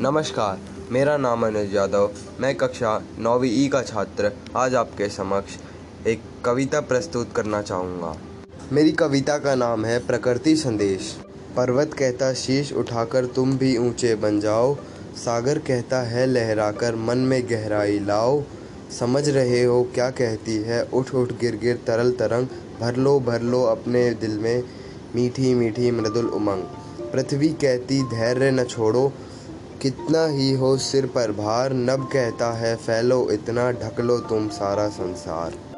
नमस्कार, मेरा नाम अनुज यादव, मैं कक्षा नौवीं ई का छात्र आज आपके समक्ष एक कविता प्रस्तुत करना चाहूँगा। मेरी कविता का नाम है प्रकृति संदेश। पर्वत कहता शीश उठाकर तुम भी ऊँचे बन जाओ। सागर कहता है लहराकर मन में गहराई लाओ। समझ रहे हो क्या कहती है? उठ उठ, गिर गिर, तरल तरंग। भर लो भर लो अपने दिल में मीठी मीठी मृदुल उमंग। पृथ्वी कहती, धैर्य न छोड़ो। कितना ही हो सिर पर भार, नब कहता है, फैलो इतना, ढक लो तुम सारा संसार।